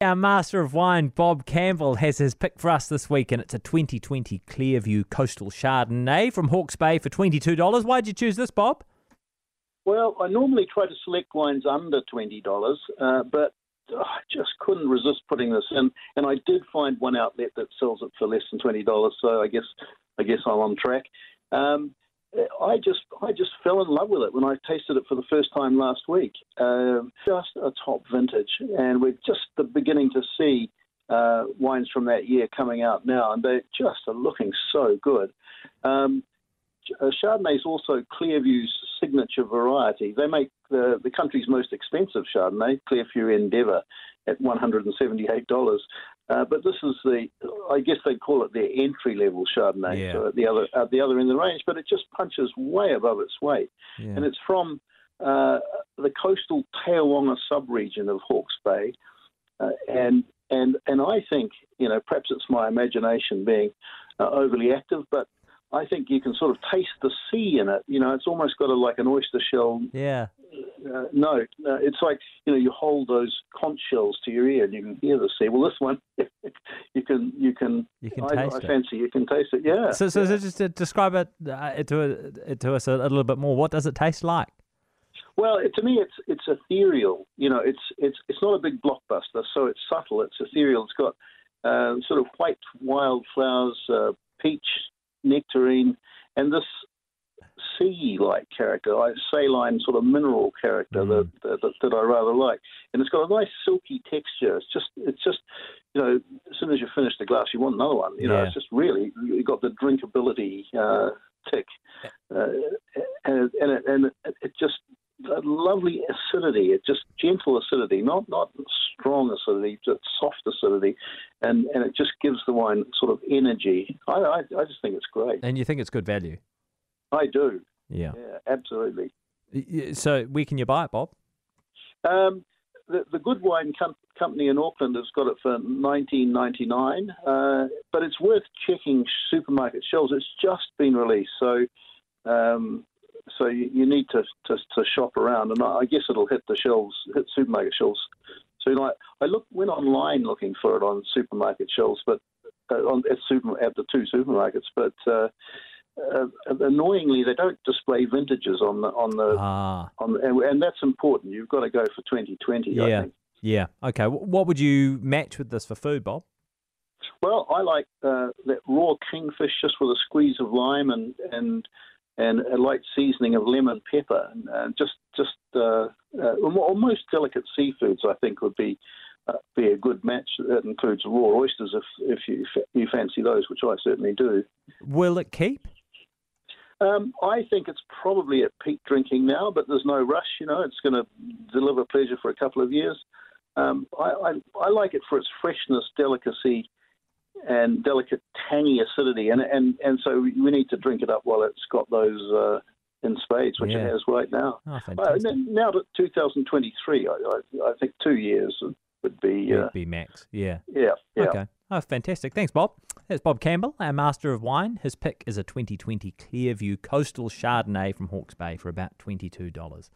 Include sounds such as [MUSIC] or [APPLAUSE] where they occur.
Our master of wine, Bob Campbell, has his pick for us this week, and it's a 2020 Clearview Coastal Chardonnay from Hawke's Bay for $22. Why'd you choose this, Bob? Well, I normally try to select wines under $20, uh, but oh, I just couldn't resist putting this in. And I did find one outlet that sells it for less than $20, so I guess I guess I'm on track. Um, I just I just fell in love with it when I tasted it for the first time last week. Uh, just a top vintage, and we're just the beginning to see uh, wines from that year coming out now, and they just are looking so good. Um, uh, Chardonnay is also Clearview's signature variety. They make the, the country's most expensive Chardonnay, Clearview Endeavour, at $178. Uh, but this is the, I guess they call it their entry level Chardonnay, Yeah. so at the other at the other end of the range. But it just punches way above its weight, Yeah. and it's from uh, the coastal Te Awanga subregion of Hawke's Bay, uh, and and and I think you know perhaps it's my imagination being uh, overly active, but I think you can sort of taste the sea in it. You know, it's almost got a like an oyster shell yeah. Uh, note. Uh, it's like you know you hold those conch shells to your ear and you can hear the sea. Well, this one [LAUGHS] you can you can. You can I, taste I fancy you can taste it. Yeah. So, so, so just to describe it, uh, to, it to us a, a little bit more. What does it taste like? Well, it, to me, it's it's ethereal. You know, it's it's it's not a big blockbuster, so it's subtle. It's ethereal. It's got uh, sort of white wildflowers, uh, peach, nectarine, and this character, like saline sort of mineral character Mm. that, that that I rather like. And it's got a nice silky texture. It's just it's just you know, as soon as you finish the glass, you want another one. You know, Yeah. it's just really you got the drinkability uh, tick, uh, and and it, and it, it just a lovely acidity. It just gentle acidity, not not strong acidity, just soft acidity, and and it just gives the wine sort of energy. I I, I just think it's great. And you think it's good value? I do. Yeah. Yeah, absolutely. So where can you buy it, Bob? Um, the, the Good Wine com- Company in Auckland has got it for nineteen ninety nine, uh, but it's worth checking supermarket shelves. It's just been released, so um, so you, you need to, to to shop around, and I I guess it'll hit the shelves, hit supermarket shelves soon. I I look went online looking for it on supermarket shelves, but uh, on at super at the two supermarkets, but. Uh, uh, annoyingly, they don't display vintages on the on the Ah, on, and, and that's important. You've got to go for 2020, I Yeah. think. yeah. Okay. What would you match with this for food, Bob? Well, I like uh, that raw kingfish just with a squeeze of lime and and and a light seasoning of lemon pepper, and uh, just just uh, uh, almost delicate seafoods. I think would be uh, be a good match. That includes raw oysters if if you if you fancy those, which I certainly do. Will it keep? Um, I think it's probably at peak drinking now, but there's no rush. You know, it's going to deliver pleasure for a couple of years. Um, I, I, I like it for its freshness, delicacy, and delicate tangy acidity, and and and so we need to drink it up while it's got those uh, in spades, which Yeah. it has right now. Oh, Uh, fantastic. now to 2023, I, I, I think two years would be uh, Would be max. Yeah. yeah yeah. Okay. Oh, fantastic. Thanks, Bob. That's Bob Campbell, our master of wine. His pick is a 2020 Clearview Coastal Chardonnay from Hawke's Bay for about $22.